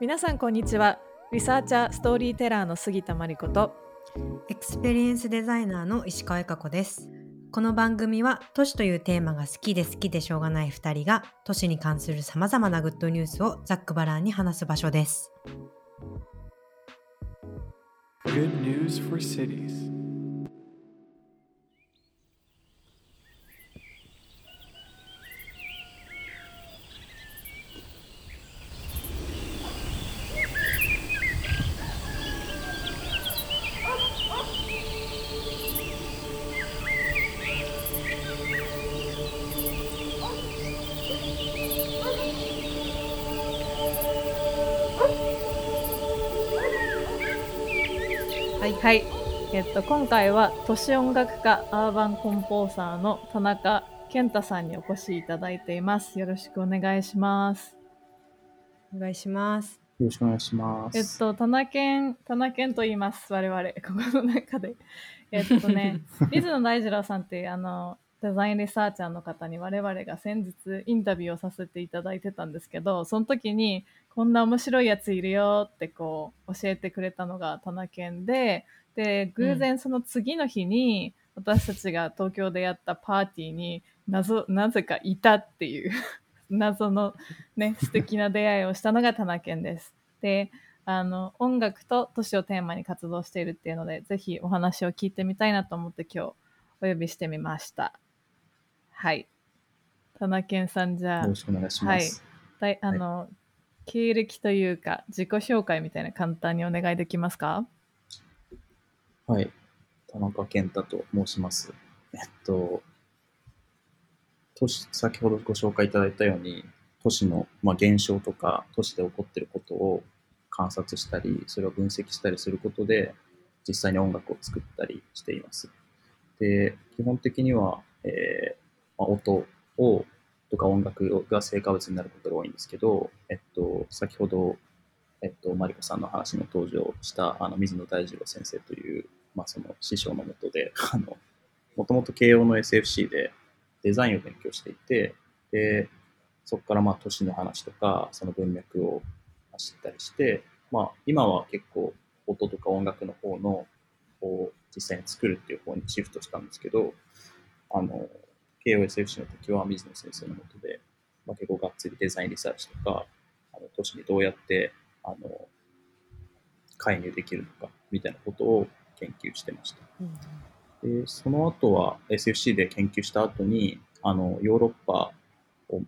皆さんこんにちは。リサーチャーストーリーテラーの杉田真理子と。 experience designer の石川由佳子です。この番組は都市というテーマが好きで好きでしょうがない2人が都市に関するさまざまなグッドニュースをざっくばらんに話す場所です。Good news for cities. と、今回は都市音楽家アーバンコンポーサーの田中健太さんにお越しいただいていますよろしくお願いしますお願いしますよろしくお願いします。えっと、田中健、田中健と言います、我々、ここの中で。えっとね、水野大二郎さんっていう、あの、デザインリサーチャーの方に我々が先日インタビューをさせていただいてたんですけど、その時に、こんな面白いやついるよってこう、教えてくれたのが田中健で、で、偶然その次の日に、私たちが東京でやったパーティーに、謎、なぜかいたっていう 謎のね、素敵な出会いをしたのが田中健です。で、あの、音楽と都市をテーマに活動しているっていうので、ぜひお話を聞いてみたいなと思って今日お呼びしてみました。はい。田中健さんじゃあよろ、しくお願いします。だいあの、経歴というか自己紹介みたいな簡単にお願いできますか？はい。田中健太と申します。えっと、都市、先ほどご紹介いただいたように、都市の、まあ、現象とか、都市で起こっていることを観察したり、それを分析したりすることで、実際に音楽を作ったりしています。で、基本的には、えーまあ、音を、とか音楽が成果物になることが多いんですけど、えっと、先ほど、えっと、マリコさんの話に登場した、あの、水野大二郎先生という、まあ、その師匠のもとで、あの、もともと慶応の SFC でデザインを勉強していて、で、そこからまあ都市の話とか、その文脈を知ったりして、まあ今は結構音とか音楽の方の、こう、実際に作るっていう方にシフトしたんですけど、あの、慶応 SFC の時は水野先生のもとで、まあ、結構がっつりデザインリサーチとか、あの都市にどうやって、あの、介入できるのか、みたいなことを研究してました。で、その後は SFC で研究した後に、あの、ヨーロッパを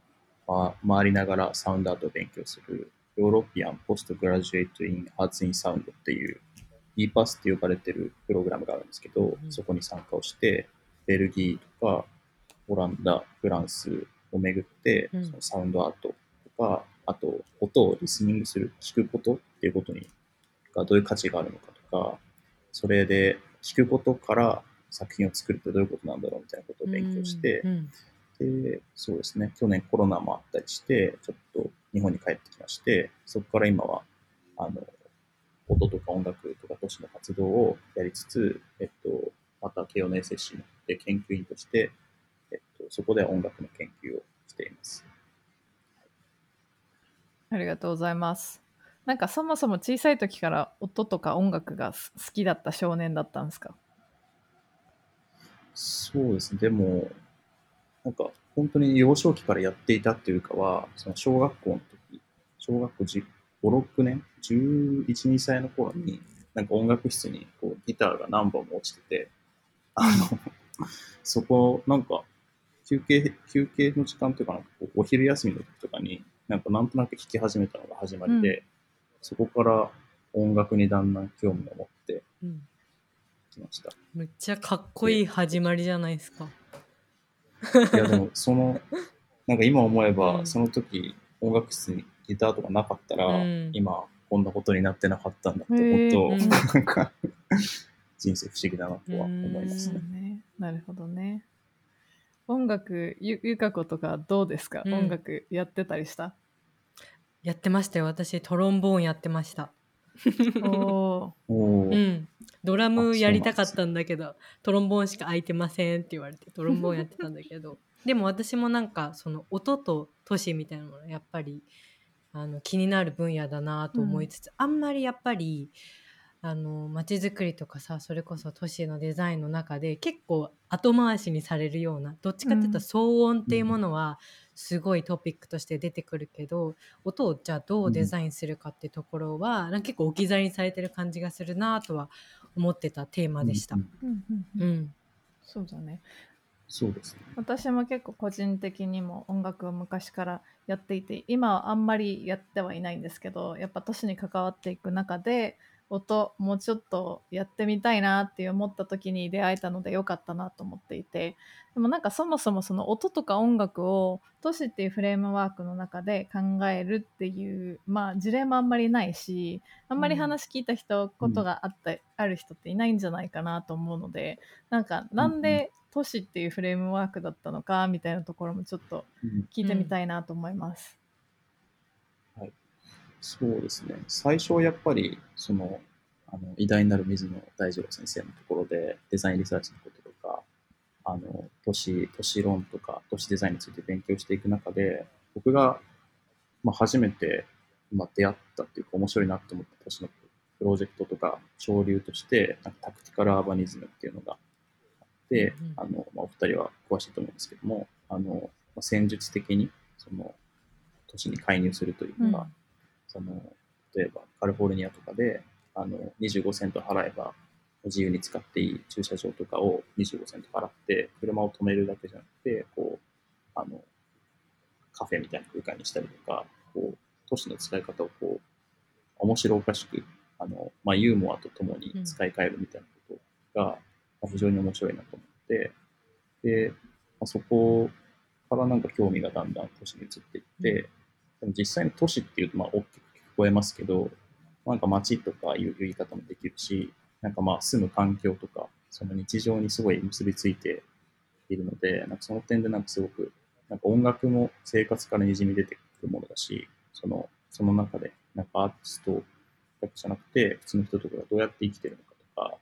ま回りながらサウンドアートを勉強する、 European Postgraduate in Arts in Sound っていう、EPAS って呼ばれてるプログラムがあるんですけど、うん。そこに参加をして、ベルギーとか、オランダ、フランスを巡って、うん。そのサウンドアートとか、あと、音をリスニングする、聞くことっていうことに、がどういう価値があるのかとか、それで聞くことから作品を作るってどういうことなんだろうみたいなことを勉強して、うんで、そうですね、去年コロナもあったりして、ちょっと日本に帰ってきまして、そこから今は、あの、音とか音楽とか都市の活動をやりつつ、えっと、また慶応の SSC で研究員として、えっと、そこで音楽の研究をしています。ありがとうございます。なんかそもそも小さい時から音とか音楽がす好きだった少年だったんですか？そうですね、でも、なんか本当に幼少期からやっていたっていうかは、その小学校の時、小学校10 5、6年、11、2歳の頃に、なんか音楽室にこうギターが何本も落ちてて、あの、そこ、なんか、休憩、休憩の時間というかお昼休みの時とかに、なんかなんとなく弾き始めたのが始まりで、そこから音楽にだんだん興味を持ってうんきました。めっちゃかっこいい始まりじゃないですか。いやでもその なんか今思えば、うんその時音楽室にギターとかなかったら、うん今こんなことになってなかったんだと思うと、なんか人生不思議だなとは思いますね。ね。なるほどね。音楽、ゆゆかことかどうですか、うん音楽やってたりした？やってましたよ。私トロンボーンやってました。おーおーうん。ドラあムやりたかったんだけど、トロンボーンしか空いてませんって言われて、トロンボーンやってたんだけど、でも私もなんかその音と都市みたいなのがやっぱりあの気になる分野だなと思いつつ、あんまりやっぱりあの街づくりとかさそれこそ都市のデザインの中で結構後回しにされるようなどっちかっていうとうん騒音っていうものはすごいトピックとして出てくるけど音をじゃあどうデザインするかってところは、なんか結構置き去りにされてる感じがするなとは思ってたテーマでした。うんうんうん。うんうんうん。そうだね。そうですね。私も結構個人的にも音楽を昔からやっていて今はあんまりやってはいないんですけどやっぱ都市に関わっていく中で音もうちょっとやってみたいなって思った時に出会えたのでよかったなと思っていてでもなんかそもそもその音とか音楽を都市っていうフレームワークの中で考えるっていうまあ事例もあんまりないしあんまり話聞いた人、ことがあったある人っていないんじゃないかなと思うのでなんかなんで都市っていうフレームワークだったのかみたいなところもちょっとうん聞いてみたいなと思います。そうですね。最初はやっぱり、その、あの、偉大なる水野大二郎先生のところで、デザインリサーチのこととか、あの、都市、都市論とか、都市デザインについて勉強していく中で、僕が、まあ、初めて、まあ、出会ったっていうか、面白いなと思った都市のプロジェクトとか、潮流として、なんかタクティカルアーバニズムっていうのがあって、うんうんあの、まあ、お二人は詳しいと思うんですけども、あの、まあ、戦術的に、その、都市に介入するというか、うんその例えばカリフォルニアとかであの25セント払えば自由に使っていい駐車場とかを25セント払って車を止めるだけじゃなくてこうあのカフェみたいな空間にしたりとかこう都市の使い方をこう面白おかしくあの、まあ、ユーモアとともに使い換えるみたいなことが、まあ非常に面白いなと思ってで、まあ、そこからなんか興味がだんだん都市に移っていって、実際に都市っていうとまあ大きく聞こえますけど、なんか街とかいう言い方もできるし、なんかまあ住む環境とか、その日常にすごい結びついているので、なんかその点でなんかすごく、なんか音楽も生活からにじみ出てくるものだし、そのその中でなんかアーティストだけじゃなくて、普通の人とかがどうやって生きてるのかとか、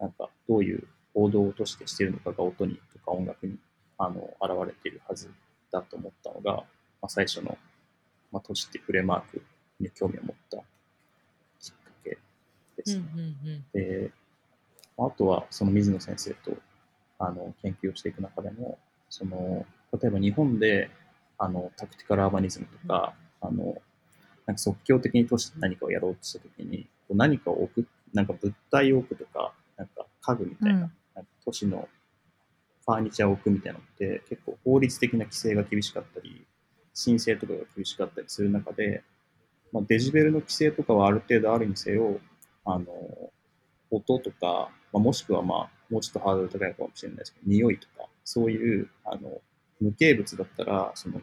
なんかどういう行動をとしてしてるのかが音にとか音楽にあの現れているはずだと思ったのが、まあ、最初のまあ、都市ってフレームワークに興味を持ったきっかけでうんすね。うん。で、あとはその水野先生とあの研究をしていく中でも、その例えば日本であのタクティカルアーバニズムとか、あのなんか即興的に都市で何かをやろうとしたときに、こう何かを置く、なんか物体を置くとか、なんか家具みたいな、うん。なんか都市のファーニチャーを置くみたいなのって結構法律的な規制が厳しかったり、申請とかが厳しかったりする中で、まあ、デジベルの規制とかはある程度あるにせよ、あの、音とか、まあ、もしくはまあ、もうちょっとハードル高いかもしれないですけど、匂いとか、そういう、あの、無形物だったら、その、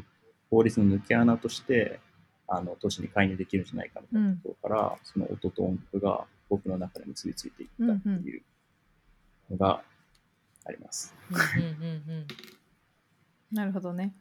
法律の抜け穴として、あの、都市に介入できるんじゃないかみたいなところから、その音と音楽が僕の中で結びついていったっていうのがあります。うんうんうんうん なるほどね。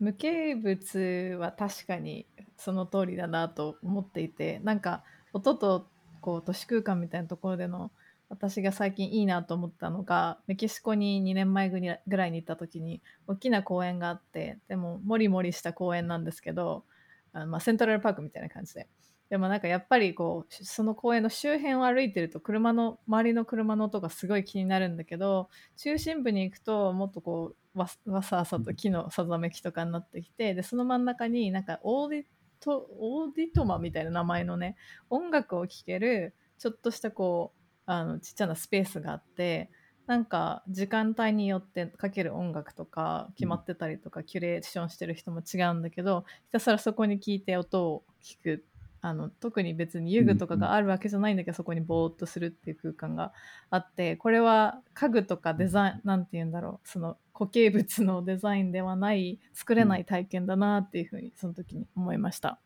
無形物は確かにその通りだなと思っていてなんか音とこう都市空間みたいなところでの私が最近いいなと思ったのがメキシコに2年前ぐらいに行った時に大きな公園があってでももりもりした公園なんですけどあまあセントラルパークみたいな感じで。でもなんかやっぱりこうその公園の周辺を歩いてると車の周りの車の音がすごい気になるんだけど中心部に行くともっとこうわわさわさと木のさざめきとかになってきてでその真ん中になんかオーディトオーディトマみたいな名前のね音楽を聴けるちょっとしたこうあのちっちゃなスペースがあってなんか時間帯によってかける音楽とか決まってたりとか、キュレーションしてる人も違うんだけどひたすらそこに聞いて音を聞くあの特に別に遊具とかがあるわけじゃないんだけど、そこにぼーっとするっていう空間があってこれは家具とかデザインなんて言うんだろうその固形物のデザインではない作れない体験だなっていうふうにその時に思いました。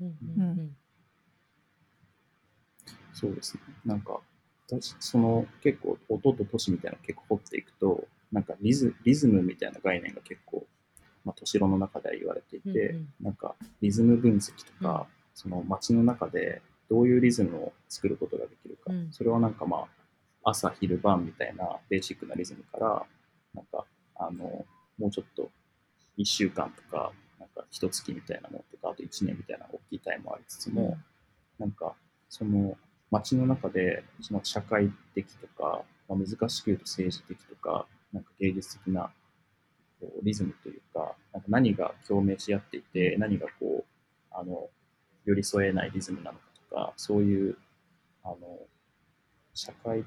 うんうんうんそうですね。なんか、私その結構音と都市みたいなの結構掘っていくと、なんかリズリズムみたいな概念が結構、まあ、都市論の中では言われていて、うんうんなんかリズム分析とか、うんその街の中でどういうリズムを作ることができるか、うん。それはなんかまあ、朝、昼、晩みたいなベーシックなリズムから、なんか、あの、もうちょっと1週間とか、なんかか一月みたいなものとか、あと1年みたいな大きいタイムもありつつも、なんかその街の中でその社会的とか、まあ、難しく言うと政治的とか、なんか芸術的なこうリズムというか、なんか何が共鳴し合っていて、何がこう、あの、寄り添えないリズムなのかとか、そういう、あの、社会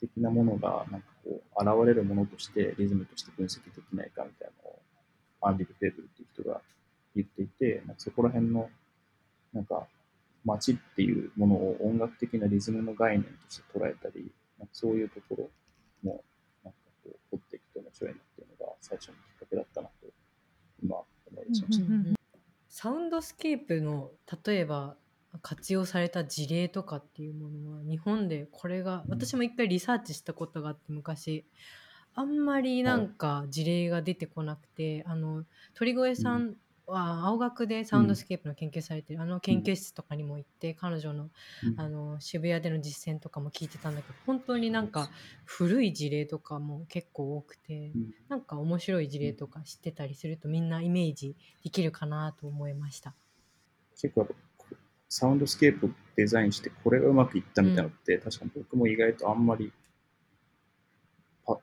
的なものが、なんかこう、現れるものとして、リズムとして分析できないかみたいなのを、アンリ・ルフェーブルっていう人が言っていて、なんかそこら辺の、なんか、街っていうものを音楽的なリズムの概念として捉えたり、なんかそういうところも、なんかこう、掘っていくと面白いなっていうのが最初のきっかけだったなと、今思い出しました。サウンドスケープの例えば活用された事例とかっていうものは日本でこれがうん。私も一回リサーチしたことがあって昔あんまりなんか事例が出てこなくて、あの鳥越さんは青学でサウンドスケープの研究されてる、あの研究室とかにも行って彼女のうん。あの渋谷での実践とかも聞いてたんだけど本当になんか古い事例とかも結構多くてうん。なんか面白い事例とか知ってたりするとみんなイメージできるかなと思いました。結構やっぱサウンドスケープをデザインしてこれがうまくいったみたいなのって、確かに僕も意外とあんまりパ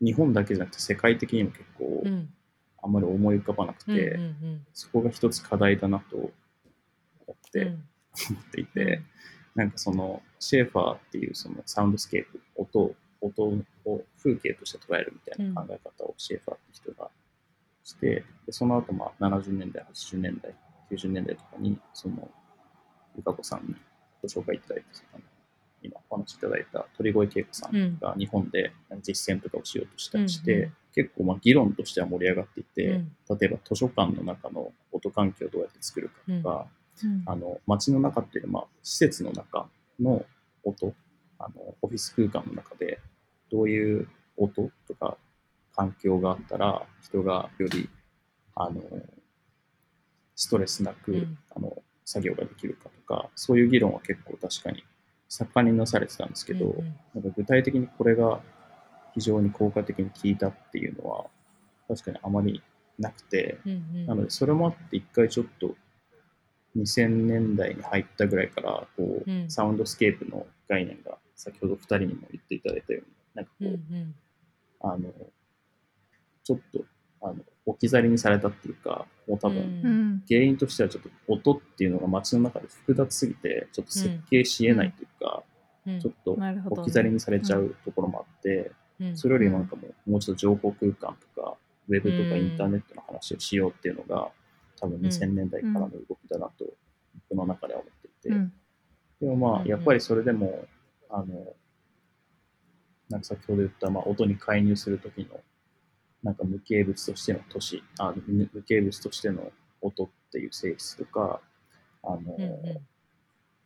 日本だけじゃなくて世界的にも結構うんあんまり思い浮かばなくて、うんうんそこが一つ課題だなと思って、うん。思っていて、なんかそのシェーファーっていうそのサウンドスケープ音を音を風景として捉えるみたいな考え方をシェーファーって人がして、でその後まあ70年代80年代90年代とかにそのゆかこさんにご紹介いただいて今お話しいただいた鳥越恵子さんが日本で実践とかをしようとしたりして、うんうん結構まあ議論としては盛り上がっていて、うん。例えば図書館の中の音環境をどうやって作るかとか、うん。あの街の中っていうのは、まあ、施設の中の音あのオフィス空間の中でどういう音とか環境があったら人がよりあのストレスなく、うん。あの作業ができるかとかそういう議論は結構確かに盛んになされてたんですけど、うんうん。なんか具体的にこれが非常に効果的に効いたっていうのは確かにあまりなくて、うんうん。なので、それもあって、一回ちょっと2000年代に入ったぐらいから、こう、うん。サウンドスケープの概念が、先ほど2人にも言っていただいたように、なんかこう、うんうん。あの、ちょっと、あの、置き去りにされたっていうか、もう多分、うん。うん原因としてはちょっと音っていうのが街の中で複雑すぎて、ちょっと設計し得ないというか、うん。ちょっと置き去りにされちゃうところもあって、うんそれよりもなんかもう、もうちょっと情報空間とか、ウェブとかうんインターネットの話をしようっていうのが、多分2000年代からの動きだなと、僕の中では思っていて、うん。でもまあ、やっぱりそれでも、あの、なんか先ほど言った、まあ、音に介入するときの、なんか無形物としての都市、あ無無形物としての音っていう性質とか、あの、うんうん。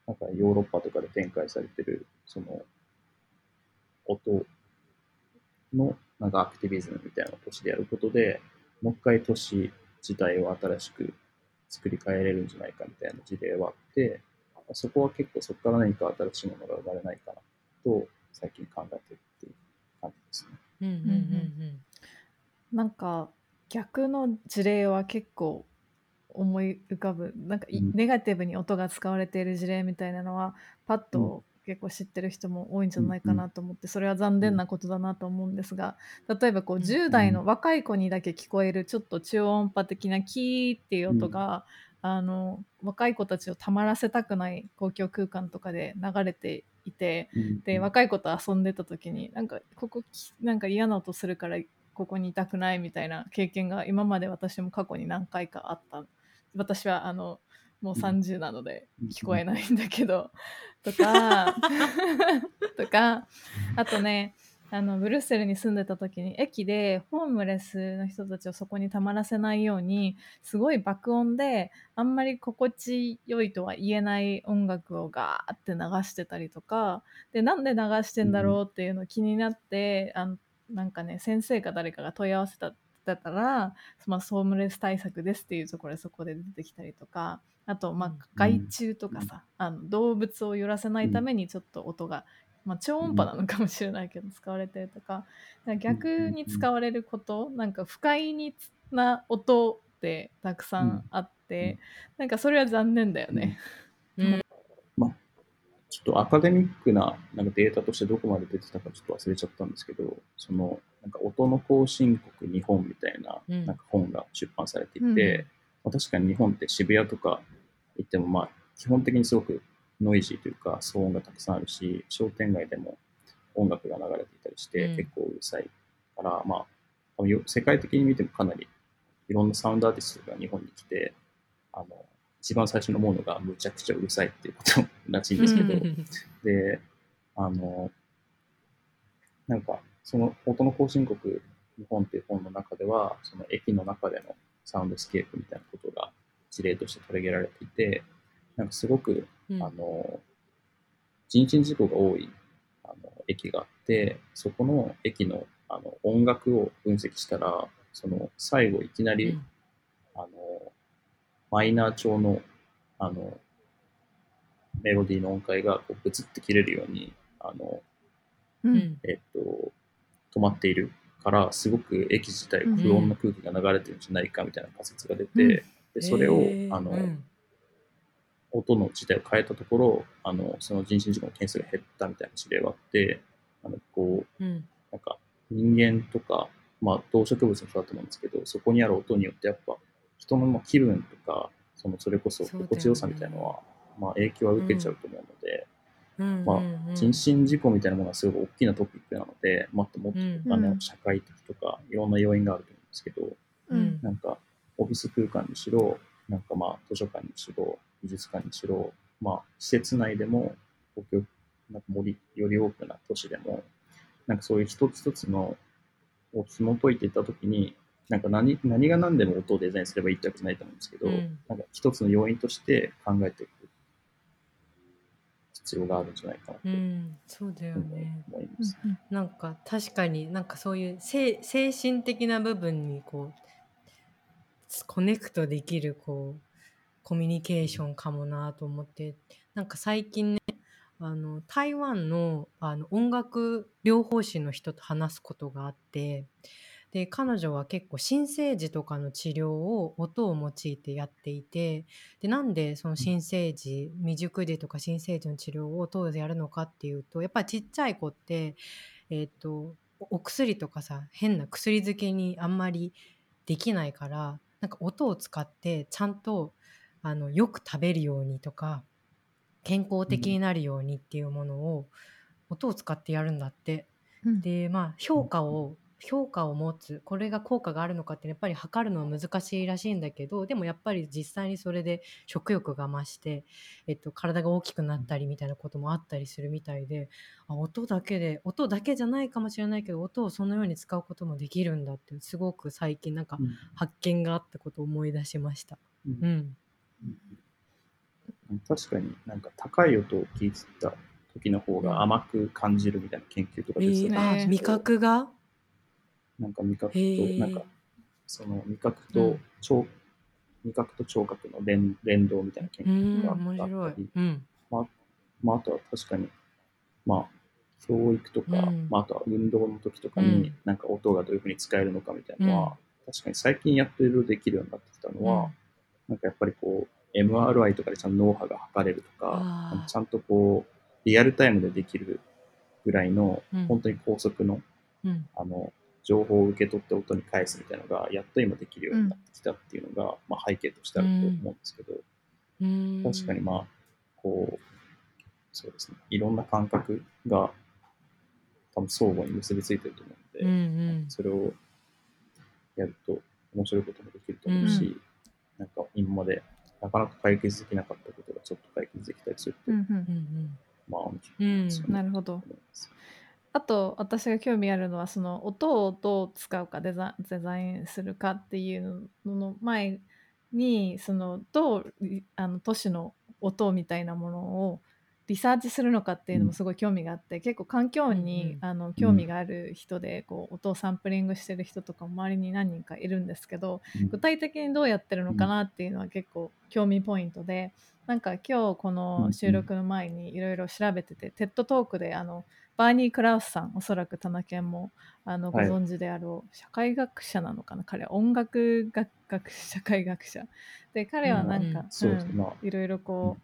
なんかヨーロッパとかで展開されてる、その、音のなんかアクティビズムみたいなのを都市でやることで、もう一回都市自体を新しく作り変えれるんじゃないかみたいな事例はあって、そこは結構そこから何か新しいものが生まれないかなと最近考えてるっていう感じですね。うんうんうんなんか逆の事例は結構思い浮かぶ。なんかネガティブに音が使われている事例みたいなのはパッと結構知ってる人も多いんじゃないかなと思って、それは残念なことだなと思うんですが例えばこううん。10代の若い子にだけ聞こえるちょっと中音波的なキーっていう音が、あの若い子たちをたまらせたくない公共空間とかで流れていてでうん。若い子と遊んでた時になんかここきなんか嫌な音するからここにいたくないみたいな経験が今まで私も過去に何回かあった。私はあのもう30なのでうん。聞こえないんだけど、とか とかあとねあのブルッセルに住んでた時に駅でホームレスの人たちをそこにたまらせないようにすごい爆音であんまり心地よいとは言えない音楽をガーって流してたりとかでなんで流してんだろうっていうの気になって、あのなんかね先生か誰かが問い合わせただったら、まあ、ホームレス対策ですっていうところでそこで出てきたりとかあと、まあ、害虫とかさ、あの動物を揺らせないためにちょっと音が、まあ、超音波なのかもしれないけど使われてるとか逆に使われることなんか不快にな音ってたくさんあって、なんかそれは残念だよね。うん。ちょっとアカデミックななんかデータとしてどこまで出てたかちょっと忘れちゃったんですけど、そのなんか音の後進国日本みたいなうん。なんか本が出版されていて、うん。まあ、確かに日本って渋谷とか行ってもまあ基本的にすごくノイジーというか騒音がたくさんあるし、商店街でも音楽が流れていたりしてうん。結構うるさいから、まあ世界的に見てもかなりいろんなサウンドアーティストが日本に来て、あの一番最初の思うのがむちゃくちゃうるさいっていうことらしいんですけど、で、あの、なんか、その音の後進国日本っていう本の中では、その駅の中でのサウンドスケープみたいなことが事例として取り上げられていて、なんかすごく、うん。あの、人身事故が多いあの駅があって、そこの駅のあの音楽を分析したら、その最後いきなり、うん。あの、マイナー調の、あの、メロディーの音階がこうブツって切れるように、あの、ううんん。えっと、止まっているから、すごく駅自体不穏な空気が流れてるんじゃないかみたいな仮説が出て、うん。でそれを、あの、うん。音の自体を変えたところ、あの、その人身事故の件数が減ったみたいな事例があって、あの、こう、うん。なんか人間とか、まあ、動植物もそうだと思うんですけど、そこにある音によってやっぱ人のまあ気分とか、そのそれこそ心地よさみたいなのは、まあ、影響は受けちゃうと思うので、うんまあうんうん人身事故みたいなものはすごく大きなトピックなので、もっともっとうんあのうん。社会的とかいろんな要因があると思うんですけど、うん。なんかオフィス空間にしろ、なんかまあ図書館にしろ、美術館にしろ、まあ施設内でも、東京、なんか森より多くな都市でも、なんかそういう一つ一つのを紐解いていったときに、なんか何何が何でも音をデザインすればいいってわけじゃないと思うんですけど、うん。なんか一つの要因として考えていく必要があるんじゃないかなとうん。そうだよね。思います。なんか確かになんかそういう精精神的な部分にこうコネクトできるこうコミュニケーションかもなと思って。なんか最近ねあの台湾のあの音楽療法士の人と話すことがあってで彼女は結構新生児とかの治療を音を用いてやっていてでなんでその新生児未熟児とか新生児の治療を音でやるのかっていうとやっぱりちっちゃい子ってえっ、とおお薬とかさ変な薬漬けにあんまりできないからなんか音を使ってちゃんとあのよく食べるようにとか健康的になるようにっていうものを音を使ってやるんだって。うん。でまあ評価を評価を持つこれが効果があるのかってやっぱり測るのは難しいらしいんだけどでもやっぱり実際にそれで食欲が増して、えっと、体が大きくなったりみたいなこともあったりするみたいであ音だけで音だけじゃないかもしれないけど音をそのように使うこともできるんだってすごく最近なんかうん。発見があったことを思い出しました。うん。うん、確かになんか高い音を聞いてた時の方が甘く感じるみたいな研究とかえ出てたー、味覚が？なんか味覚と、なんかその味覚とうん。聴、味覚と聴覚の連連動みたいな研うん究があ面ったり、。うんまあ、あとは確かに、まあ、教育とか、うん。まあ、あとは運動の時とかうにん、なんか音がどういうふうに使えるのかみたいなのは、確かに最近やっていろいろできるようになってきたのは、なんかやっぱりこう、MRI とかでちゃんと脳波が測れるとかちゃんとこう、リアルタイムでできるぐらいの、うん。本当に高速の、うん。あの、情報を受け取って音に返すみたいなのが、やっと今できるようになってきたっていうのが、まあ背景としてあると思うんですけど、うん。確かにまあ、こう、そうですね、いろんな感覚が多分相互に結びついてると思ううんので、うんそれをやると面白いこともできると思うし、うなんか今までなかなか解決できなかったことがちょっと解決できたりすると、うんうんうん。まあ面白うん。うんいですよ。ね。なるほどあと私が興味あるのはその音をどう使うかデザデザインするかっていうのの前にそのどういあの都市の音みたいなものをリサーチするのかっていうのもすごい興味があって、結構環境に、あの興味がある人でこう音をサンプリングしてる人とかも周りに何人かいるんですけどうん。具体的にどうやってるのかなっていうのは結構興味ポイントでなんか今日この収録の前にいろいろ調べてて、 TED Talk であのバーニー・クラウスさんおそらく田中健もあのごはい存知であろう、社会学者なのかな。彼は音楽学学社会学者。で彼はなんか、いろいろこ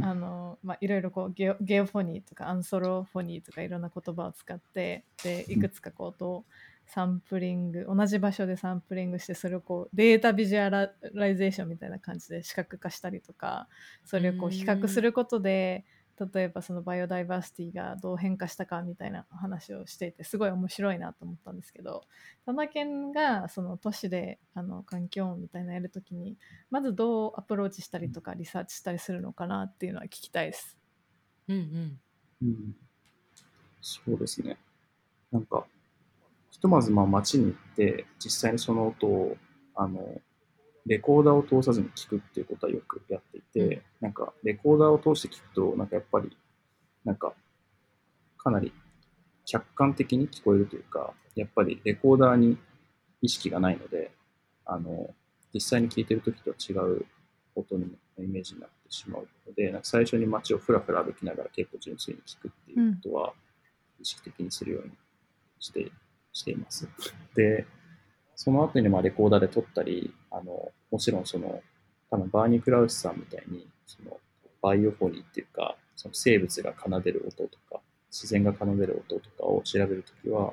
う、あのまあ、いろいろこう geo geophony とか anthrophony とかいろんな言葉を使ってでいくつかこう音をサンプリング同じ場所でサンプリングしてそれをこう data visualization みたいな感じで視覚化したりとかそれをこう比較することで例えばその biodiversity がどう変化したかみたいな話をしていてすごい面白いなと思ったんですけど田中県がその都市であの環境音みたいなのやるときにまずどうアプローチしたりとかリサーチしたりするのかなっていうのは聞きたいです。うんうんうんそうですね。なんか、ひとまずまあ街に行って、実際にその音を、あの、レコーダーを通さずに聞くっていうことはよくやっていて、うんなんか、レコーダーを通して聞くと、なんかやっぱり、なんか、かなり客観的に聞こえるというか、やっぱりレコーダーに意識がないので、あの、実際に聞いてるときとは違う音のイメージになってしまうので、なんか最初に街をふらふら歩きながら結構純粋に聞くっていうことは意識的にするようにして,、しています。で、その後にまあレコーダーで撮ったり、あのもちろんその、多分バーニー・クラウスさんみたいに、そのバイオフォニーっていうか、その生物が奏でる音とか、自然が奏でる音とかを調べるときは、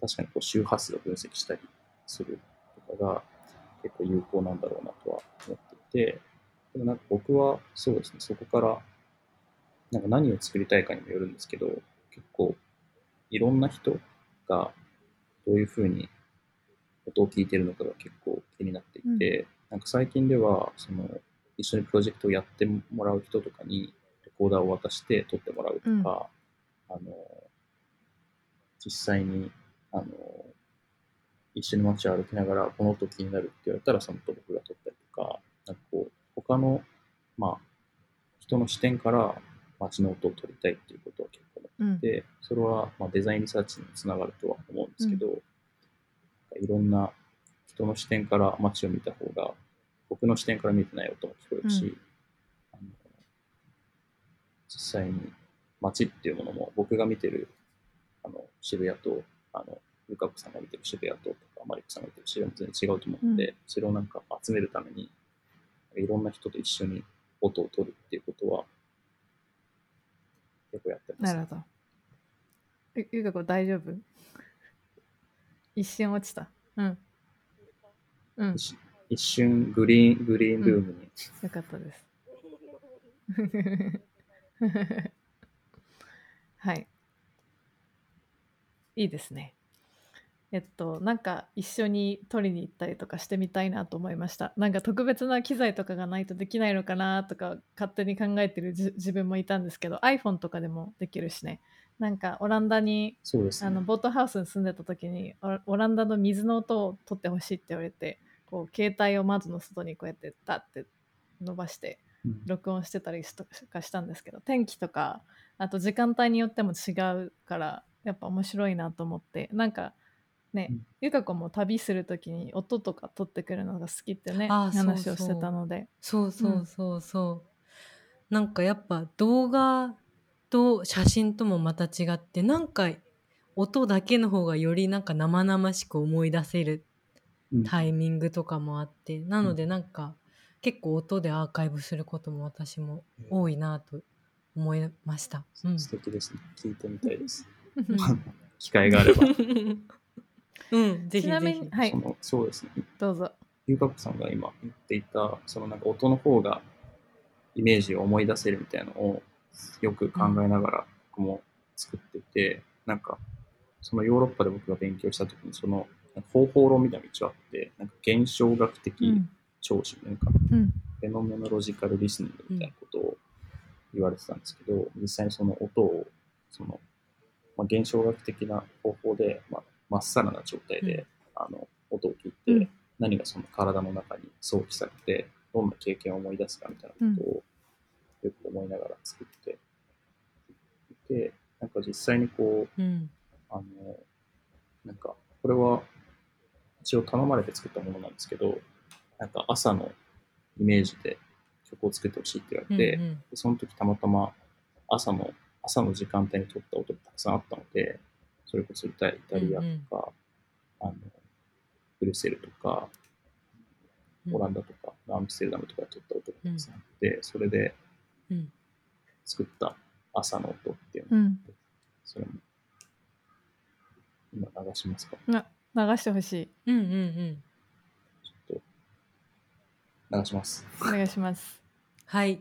確かにこう周波数を分析したりするとかが結構有効なんだろうなとは思っていて、でもなんか僕はそうですね、そこからなんか何を作りたいかにもよるんですけど、結構いろんな人がどういうふうに音を聞いてるのかが結構気になっていて、なんか最近ではその一緒にプロジェクトをやってもらう人とかにレコーダーを渡して撮ってもらうとか、あの実際にあの一緒に街を歩きながらこの音気になるって言われたらその音僕が撮ったりとか、なんかこう他のまあ人の視点から街の音を撮りたいっていうことは結構思ってうん。で、それはまあデザインリサーチにつながるとは思うんですけど、いろんな人の視点から街を見た方が、僕の視点から見てない音も聞こえるし、うん。あの実際に街っていうものも僕が見てるあの渋谷と、あの、ゆかこさんが見てる渋谷ととか、マリコさんが見てる渋谷も全然違うと思うので、うそれをなんか集めるために、いろんな人と一緒に音を取るっていうことは、結構やってます、なるほど。ゆゆうかこ大丈夫？一瞬落ちた。うん。うん、一一瞬グリーン、グリーンルームに、よかったです。はい。いいですね。えっと、なんか一緒に取りに行ったりとかしてみたいなと思いました。なんか特別な機材とかがないとできないのかなとか勝手に考えてるじ自分もいたんですけど iPhone とかでもできるしね。なんかオランダにね。あのボートハウスに住んでた時にオオランダの水の音を取ってほしいって言われてこう携帯を窓の外にこうやってダッて伸ばしてうん。録音してたりしとかしたんですけど天気とかあと時間帯によっても違うからやっぱ面白いなと思ってなんかね、うん。ゆか子も旅する時に音とか撮ってくるのが好きってね話をしてたので。そうそうそうそう、なんかやっぱ動画と写真ともまた違ってなんか音だけの方がよりなんか生々しく思い出せるうんタイミングとかもあってなのでなんか結構音でアーカイブすることも私も多いなと思いました。うん素敵ですね。聞いてみたいです。うん 機会があれば。うん、ぜひちなはいそのそうですね。どうぞゆうかこさんが今言っていた、そのなんか音の方がイメージを思い出せるみたいなのをよく考えながら僕も作っていて、なんかそのヨーロッパで僕が勉強した時にその方法論みたいな道があって、なんか現象学的うん。聴取、なんかうん。フェノメノロジカルリスニングみたいなことを言われてたんですけど、実際にその音を、その、まあ、現象学的な方法で、まあ、まっさらな状態で、うん。あの、音を聞いて、うん。何がその体の中に想起されて、どんな経験を思い出すかみたいなことをよく思いながら作っていて、なんか実際にこう、うん。あの、なんか、これは一応頼まれて作ったものなんですけど、なんか朝のイメージで曲を作ってほしいって言われて、うんうん。でその時たまたま朝の朝の時間帯に撮った音がたくさんあったので、それこそイタイタリアとか、あのブルセルとか、オランダとか、アムステルダムとかで撮った音がたくさんあって、それでうん。作った朝の音っていうの、うん。それも今流しますか？な流してほしい。うんうんうん。ちょっと流します。お願いします。はい。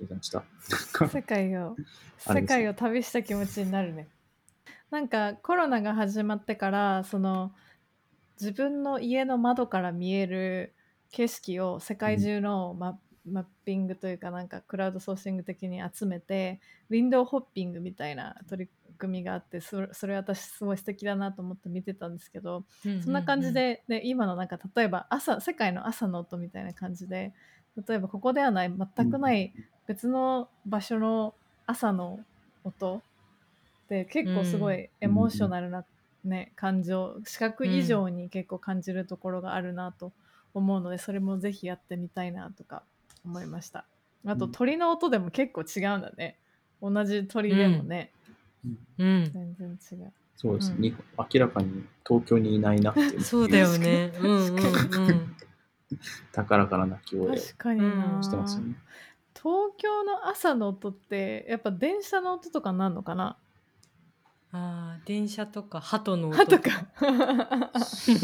ございました。世界を 世界を旅した気持ちになるね。なんかコロナが始まってからその自分の家の窓から見える景色を世界中のマ,、マッピングというかなんかクラウドソーシング的に集めてウィンドウホッピングみたいな取り組みがあってそれそれ私すごい素敵だなと思って見てたんですけどそんな感じで、で今のなんか例えば朝世界の朝の音みたいな感じで例えばここではない全くない別の場所の朝の音って結構すごいエモーショナルな、ね感情視覚以上に結構感じるところがあるなと思うので、それもぜひやってみたいなとか思いました。あとうん。鳥の音でも結構違うんだね。同じ鳥でもね、うん。全然違う。そうですね、うん。に明らかに東京にいないなっていう。そうだよね。うんうんうん。高らかな鳴き声をし確かにますよね。東京の朝の音ってやっぱ電車の音とかなんのかな？ああ、電車とか鳩の音。歯とか。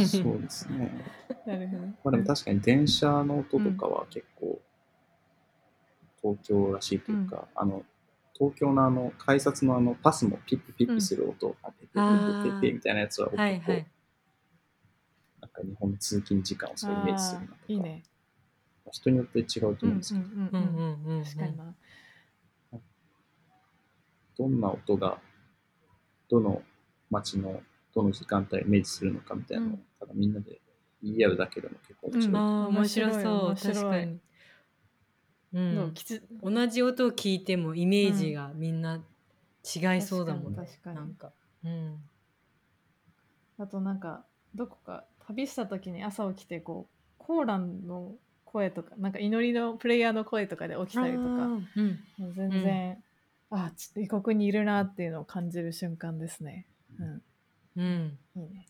そうですね。なるほど。まあでも確かに電車の音とかは結構東京らしいというか、あの東京のあの改札のあのパスもピッピピッピする音、あピッピピッピピッピみたいなやつは結構、はいはいなんか日本の通勤時間をそうイメージするなとか。いいね。人によって違うとうんうん思うんですけど、うんうんうん。うんうん。確かにな。どんな音がどの街のどの時間帯をイメージするのかみたいなのを、うん。ただみんなで言い合うだけでも結構面白い。ああ面白そう確かに、う、ん。同じ音を聞いてもイメージがみんな違いそうだもんね、確かに。なんか、うん、あとなんかどこか旅した時に朝起きてこうコーランの声とかなんか祈りのプレイヤーの声とかで起きたりとかうんもう全然、あちょっと異国にいるなっていうのを感じる瞬間ですね。うん。うん。いいね。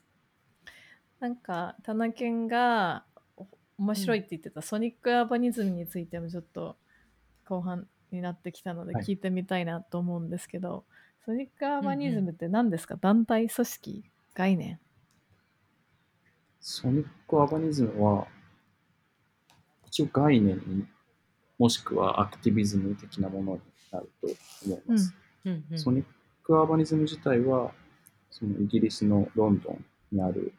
なんか、タナケンがお面白いって言ってた、ソニックアーバニズムについてもちょっと後半になってきたのではい。聞いてみたいなと思うんですけど、ソニックアーバニズムって何ですか、団体組織？概念？ソニックアバニズムは、一応概念にもしくはアクティビズム的なものになると思います。うんうんソニックアーバニズム自体は、そのイギリスのロンドンにある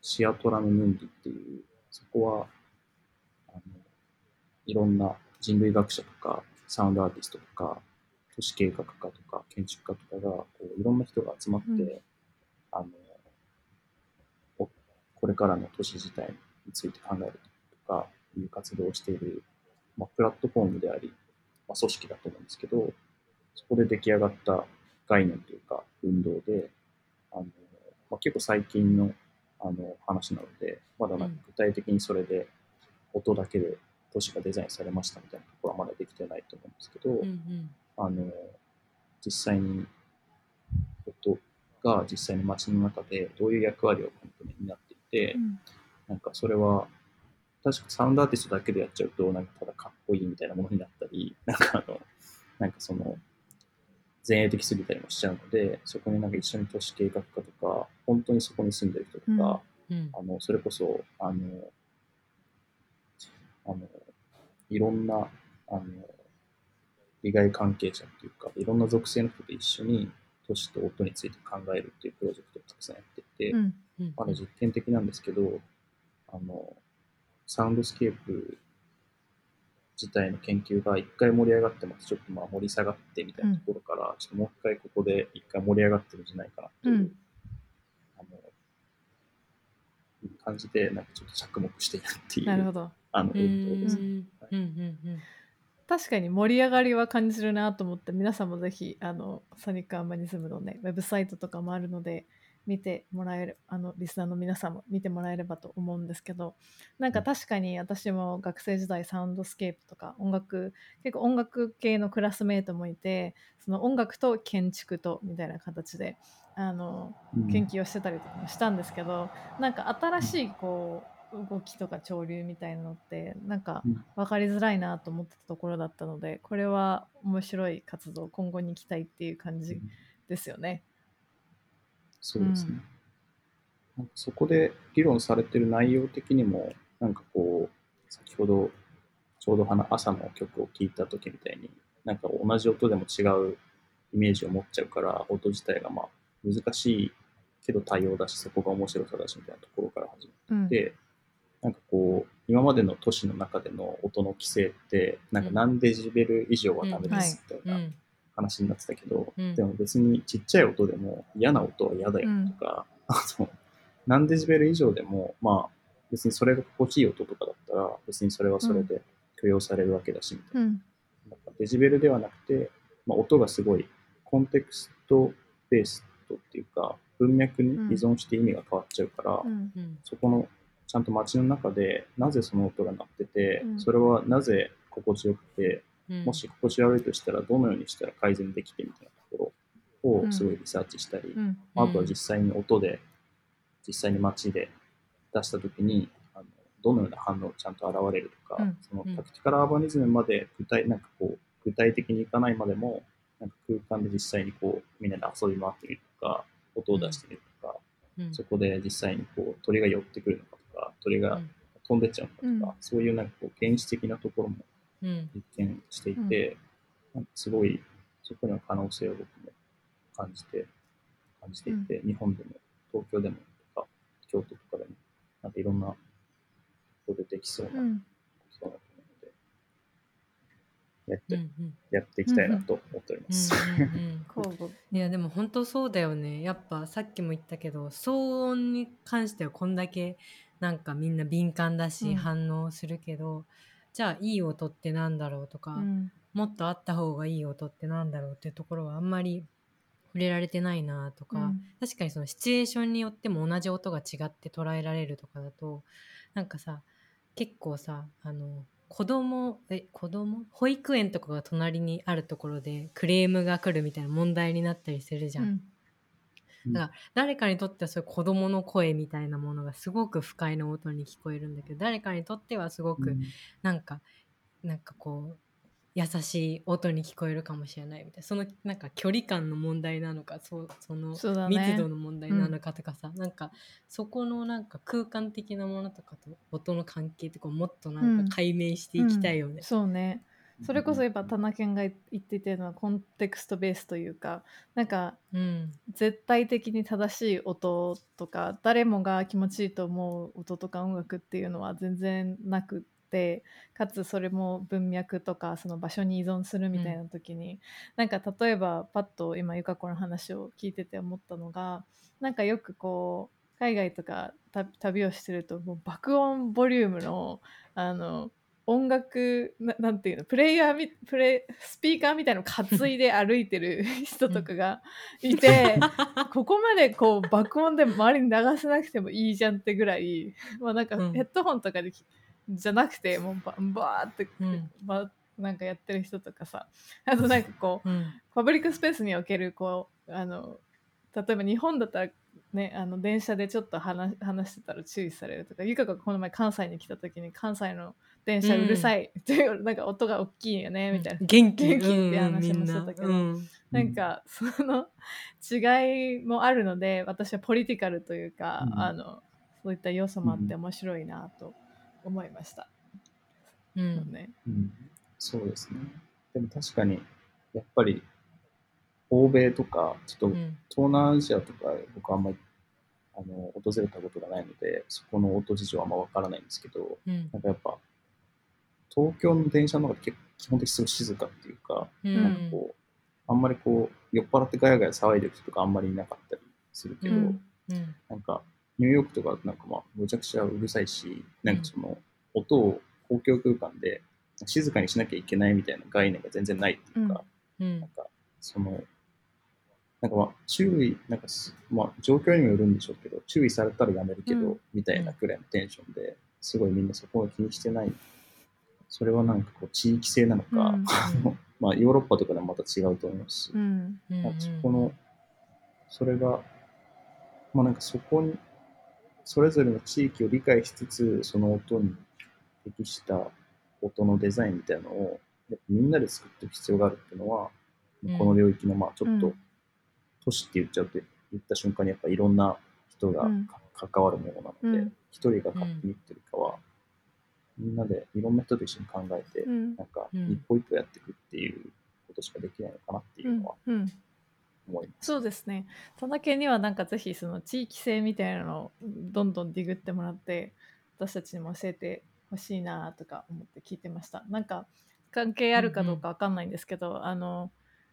シアトラム・ムンディっていう、そこは、あのいろんな人類学者とか、サウンドアーティストとか、都市計画家とか、建築家とかが、こういろんな人が集まって、うんあのおこれからの都市自体について考えるとかいう活動をしている、まあ、プラットフォームであり、まあ、組織だと思うんですけど、そこで出来上がった概念というか運動で、あのまあ、結構最近のあの話なので、まだなんか具体的にそれで音だけで都市がデザインされましたみたいなところはまだできてないと思うんですけど、うんうん。あの実際に音が実際に街の中でどういう役割を本当に担っていて、なんかそれは確かサウンドアーティストだけでやっちゃうとなんかただかっこいいみたいなものになったり なんかあのなんかその前衛的すぎたりもしちゃうのでそこになんか一緒に都市計画家とか本当にそこに住んでる人とか、うん。あのそれこそあのあのいろんなあの利害関係者っていうかいろんな属性の人と一緒に都市と音について考えるっていうプロジェクトをたくさんやっていて、うん。うんまだ実験的なんですけどあのサウンドスケープ自体の研究が一回盛り上がってまたちょっとまあ盛り下がってみたいなところから、ちょっともう一回ここで一回盛り上がってるんじゃないかなっていう、うん。あの感じでなんかちょっと着目しているっていうなるほど。あのうん運動です。うんうんうん確かに盛り上がりは感じるなと思って皆さんもぜひあの Sonic Urbanism のねウェブサイトとかもあるので見てもらえるあのリスナーの皆さんも見てもらえればと思うんですけどなんか確かに私も学生時代サウンドスケープとか音楽結構音楽系のクラスメートもいてその音楽と建築とみたいな形であのうん。研究をしてたりとかもしたんですけど、なんか新しいこう動きとか潮流みたいなのってなんかうん分かりづらいなと思ってたところだったのでこれは面白い活動今後に期待っていう感じですよね。そうですね。なんかそこで議論されてる内容的にも、なんかこう、先ほどちょうど花朝の曲を聴いた時みたいに、なんか同じ音でも違うイメージを持っちゃうから、音自体がまあ難しいけど多様だし、そこが面白さだしみたいなところから始まうんって、なんかこう、今までの都市の中での音の規制って、なんか何デジベル以上はダメですみたいなうん。話になってたけど、うん。でも別にちっちゃい音でも嫌な音は嫌だよとか、あと何デシベル以上でもまあ別にそれが心地いい音とかだったら別にそれはそれで許容されるわけだしみたいな,、うん。なんかデシベルではなくて、まあ、音がすごいコンテクストベーストっていうか文脈に依存して意味が変わっちゃうから、うん。うん。そこのちゃんと街の中でなぜその音が鳴ってて、うん。それはなぜ心地よくてうん。もし心地悪いとしたらどのようにしたら改善できてみたいなところをうん。すごいリサーチしたり、うん。あとは実際に音で実際に街で出した時にあのどのような反応がちゃんと現れるとか、うん。そのうん。タクティカルアーバニズムまで具体なんかこう具体的にいかないまでもなんか空間で実際にこうみんなで遊び回ってみるとか音を出してみるとか、うん。そこで実際にこう鳥が寄ってくるのかとか鳥がうん。飛んでっちゃうのかとか、うん。そういうなんかこう原始的なところもうん。実験していて、なんかすごいそこには可能性を僕も感じて、感じていて、日本でも東京でもとか、京都とかでも、なんかいろんなことでできそうな、うん。そうなので、やって、うんうん。やっていきたいなと思っております。うんうんうん 交互いやでも本当そうだよね。やっぱさっきも言ったけど騒音に関してはこんだけなんかみんな敏感だしうん。反応するけど、じゃあいい音ってなんだろうとか、うん。もっとあった方がいい音ってなんだろうっていうところはあんまり触れられてないなとか、うん。確かにそのシチュエーションによっても同じ音が違って捉えられるとかだとなんかさ結構さあの子供え子供？保育園とかが隣にあるところでクレームが来るみたいな問題になったりするじゃん。うんだから誰かにとってはそういう子供の声みたいなものがすごく不快な音に聞こえるんだけど誰かにとってはすごくなんか、なんかこう優しい音に聞こえるかもしれないみたいなそのなんか距離感の問題なのかそうその密度の問題なのかとかさ、なん。かそこのなんか空間的なものとかと音の関係とかをもっとなんか解明していきたいよね。そうねそれこそ今田中健が言っていたのはコンテクストベースというかなんかうん。絶対的に正しい音とか誰もが気持ちいいと思う音とか音楽っていうのは全然なくってかつそれも文脈とかその場所に依存するみたいな時に、なんか例えばパッと今ゆか子の話を聞いてて思ったのがなんかよくこう海外とかた旅をしてるともう爆音ボリュームのあの音楽ななんていうのプレイヤーみプレイスピーカーみたいの担いで歩いてる 人とかがいて、ここまでこう爆音で周りに流せなくてもいいじゃんってぐらい、まあ、なんかうん。ヘッドホンとかでき、じゃなくてもうババーって、うん。ばなんかやってる人とかさあとなんかこううん。パブリックスペースにおけるこうあの例えば日本だったらねあの電車でちょっと話話してたら注意されるとかゆかがこの前関西に来た時に関西の電車うるさいっていう、なんか音が大きいよねみたいな、元気。元気って話もしてたけど。うんな。ん。かその違いもあるので私はポリティカルというか、うん。あのそういった要素もあってうん面白いなと思いました。うん。ね。うん。そうですね。でも確かに、やっぱり、欧米とか、ちょっとうん。東南アジアとか、僕あんまりあの訪れたことがないので、そこの音事情はあんまわからないんですけど、うん。なんかやっぱ、東京の電車の中で基本的にすごい静かっていうか、うん。なんかこう、あんまりこう、酔っ払ってガヤガヤ騒いでる人とかあんまりいなかったりするけど、うん。うん。なんか、ニューヨークとかなんかまあ、むちゃくちゃうるさいし、なんかその、音を公共空間で静かにしなきゃいけないみたいな概念が全然ないっていうか、うん。なんか、その、なんかまあ、注意、なんかす、まあ、状況にもよるんでしょうけど、注意されたらやめるけど、うん。みたいなくらいのテンションで、すごいみんなそこは気にしてない。それはなんかこう、地域性なのか、うん。あのまあ、ヨーロッパとかでもまた違うと思いますし、うんうんなん。かそこの、それが、まあなんかそこに、それぞれの地域を理解しつつ、その音に適した音のデザインみたいなのを、やっぱみんなで作っていく必要があるっていうのは、うん。この領域の、まあちょっとうん、都市って言っちゃうと、言った瞬間にやっぱいろんな人が関わるものなのでうん、一、人が勝手にっていうかは、みんなでいろんな人と一緒に考えて、うんなんかうん一歩一歩やっていくっていうことしかできないのかなっていうのはうん思います。そうですね。田中にはなんかぜひその地域性みたいなのをどんどんディグってもらって私たちにも教えてほしいなとか思って聞いてました。なんか関係あるかどうかわかんないんですけど、あの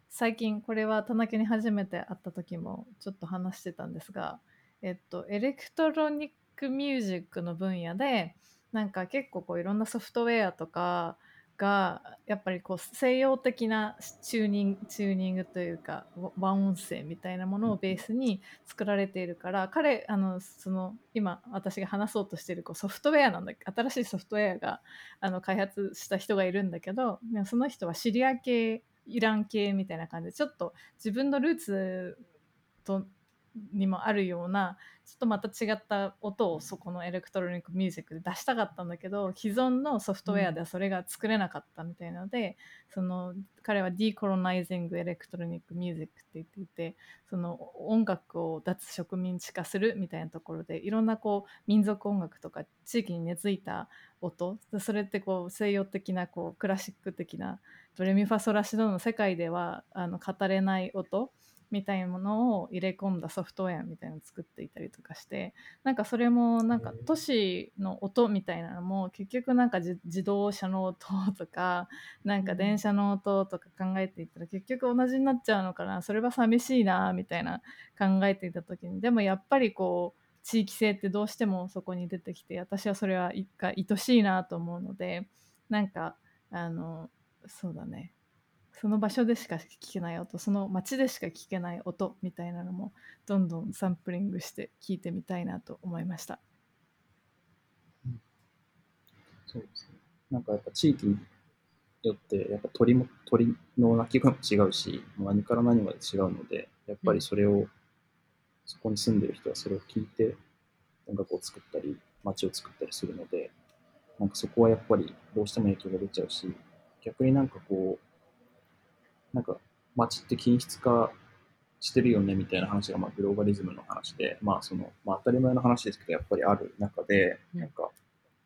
最近これは田中に初めて会った時もちょっと話してたんですが、えっとエレクトロニックミュージックの分野でなんか結構こういろんなソフトウェアとかがやっぱりこう西洋的なチューニングチューニングというか和音声みたいなものをベースに作られているから彼あのその今私が話そうとしているこうソフトウェアなんだ新しいソフトウェアがあの開発した人がいるんだけどその人はシリア系イラン系みたいな感じでちょっと自分のルーツとにもあるようなちょっとまた違った音をそこの electronic music で出したかったんだけど既存のソフトウェアではそれが作れなかったみたいなので、その彼は Decolonizing Electronic Music って言っていてその音楽を脱植民地化するみたいなところでいろんなこう民族音楽とか地域に根付いた音それってこう西洋的なこうクラシック的なドレミファソラシドの世界ではあの語れない音みたいなものを入れ込んだソフトウェアみたいなのを作っていたりとかしてなんかそれもなんか都市の音みたいなのも結局なんか自動車の音とかなんか電車の音とか考えていったら結局同じになっちゃうのかな。それは寂しいなみたいな考えていた時に。でもやっぱりこう地域性ってどうしてもそこに出てきて私はそれは愛しいなと思うのでなんかあのそうだねその場所でしか聞けない音その街でしか聞けない音みたいなのもどんどんサンプリングして聞いてみたいなと思いました。うん、そうですね。なんかやっぱ地域によってやっぱ鳥も鳥の鳴き声も違うし何から何まで違うのでやっぱりそれを、うん、そこに住んでる人はそれを聞いて音楽を作ったり街を作ったりするのでなんかそこはやっぱりどうしても影響が出ちゃうし逆になんかこうなんか街って均質化してるよねみたいな話が、まあ、グローバリズムの話で、まあそのまあ、当たり前の話ですけどやっぱりある中で、なんか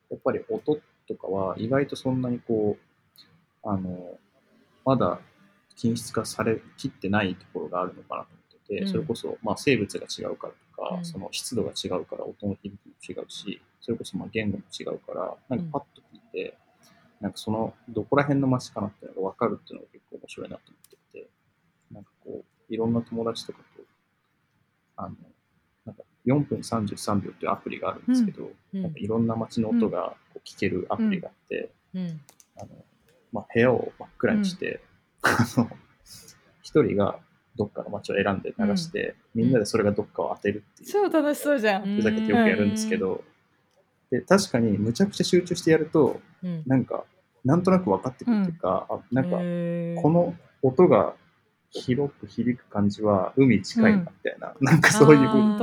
やっぱり音とかは意外とそんなにこうあのまだ均質化されきってないところがあるのかなと思ってて、それこそ、まあ、生物が違うからとか、その湿度が違うから音の響きも違うしそれこそまあ言語も違うからなんかパッと聞いて、なんかそのどこら辺の街かなっていうのが分かるっていうのが結構面白いなと思ってて、なんかこう、いろんな友達とかと、あの、なんか4分33秒っていうアプリがあるんですけど、うん、なんかいろんな街の音がこう聞けるアプリがあって、うん、あのまあ、部屋を真っ暗にして、うん、一人がどっかの街を選んで流して、みんなでそれがどっかを当てるっていう。超楽しそうじゃん。ふざけてよくやるんですけど、で確かにむちゃくちゃ集中してやると、なんかなんとなく分かってくるっていうか、うん、あなんかこの音が広く響く感じは海近いなみたいな、うん、なんかそういう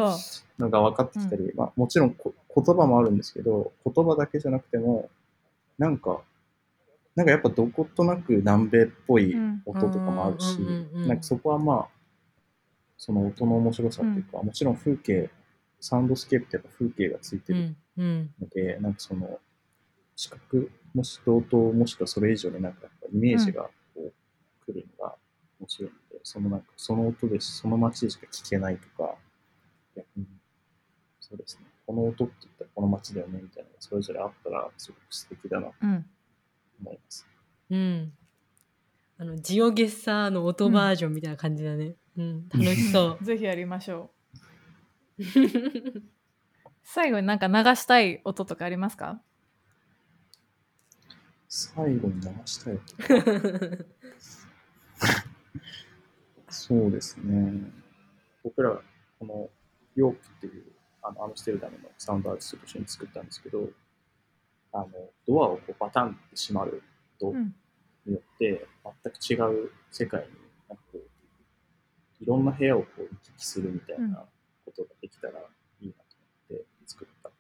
のが分かってきたり、まあ、もちろん言葉もあるんですけど言葉だけじゃなくてもなんかなんかやっぱどことなく南米っぽい音とかもあるし、なんかそこはまあその音の面白さっていうか、もちろん風景サウンドスケープってやっぱ風景がついてるので、なんかその視覚もし同等もしくはそれ以上になんかイメージがこう来るのが面白いので、うん、そのなんかその音でその街でしか聞けないとか、逆にそうですね、この音って言ったらこの街だよねみたいなのがそれぞれあったらすごく素敵だなと思います。うん、うん、あのジオゲッサーの音バージョンみたいな感じだね。うん、うん、楽しそう。ぜひやりましょう。最後になんか流したい音とかありますか？最後に流したい。そうですね。僕ら、このヨークっていうあのアムステルダムのサウンドアーティストと一緒に作ったんですけど、あのドアをこうバタンって閉まることによって、全く違う世界になんかこういろんな部屋をこう行き来するみたいなことができたらいいなと思って作った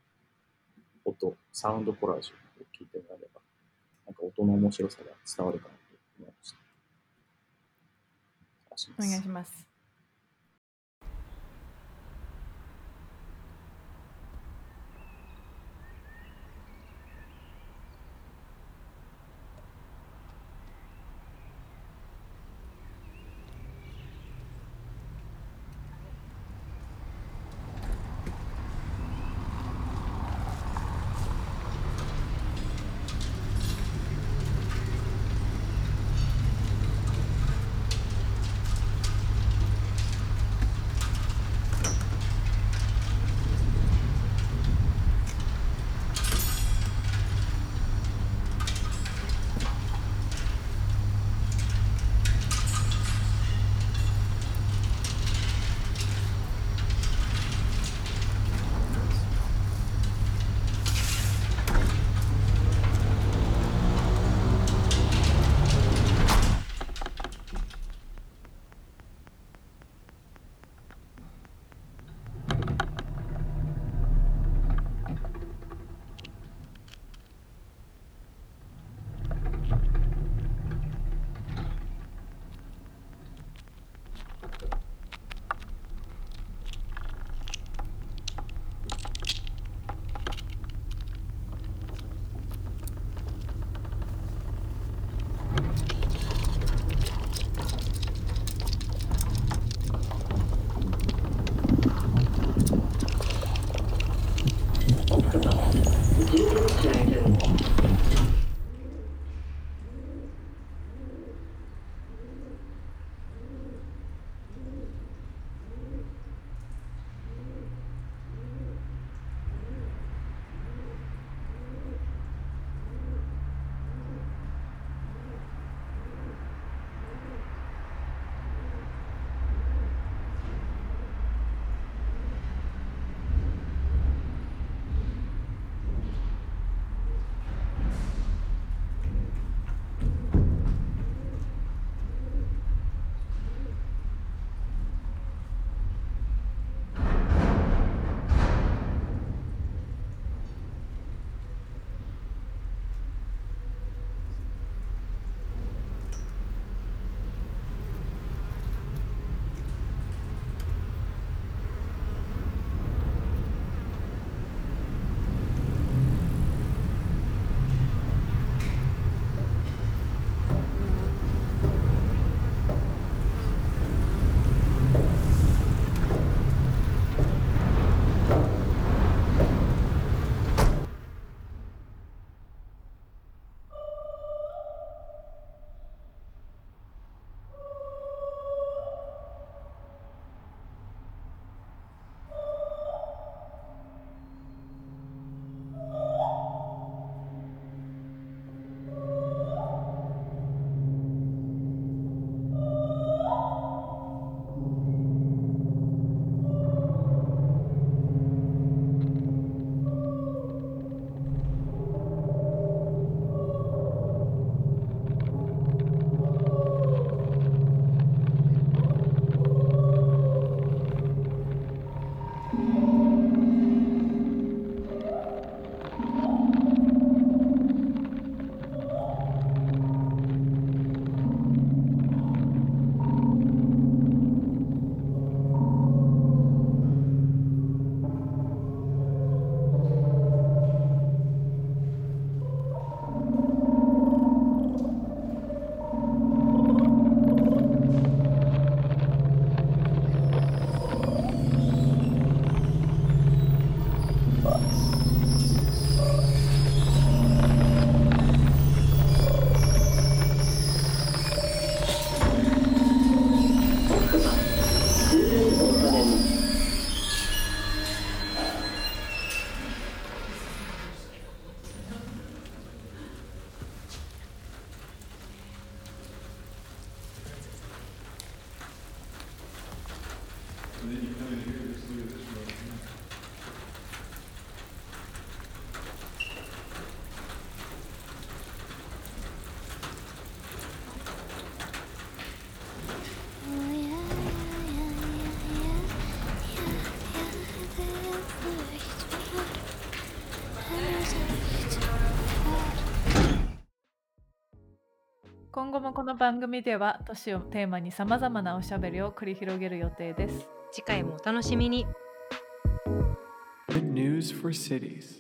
音、サウンドコラージュを聞いてもらえればか音の面白さが伝わるかなと思いました。お願いします。今後もこの番組では都市をテーマにさまざまなおしゃべりを繰り広げる予定です。次回もお楽しみに Good news for cities.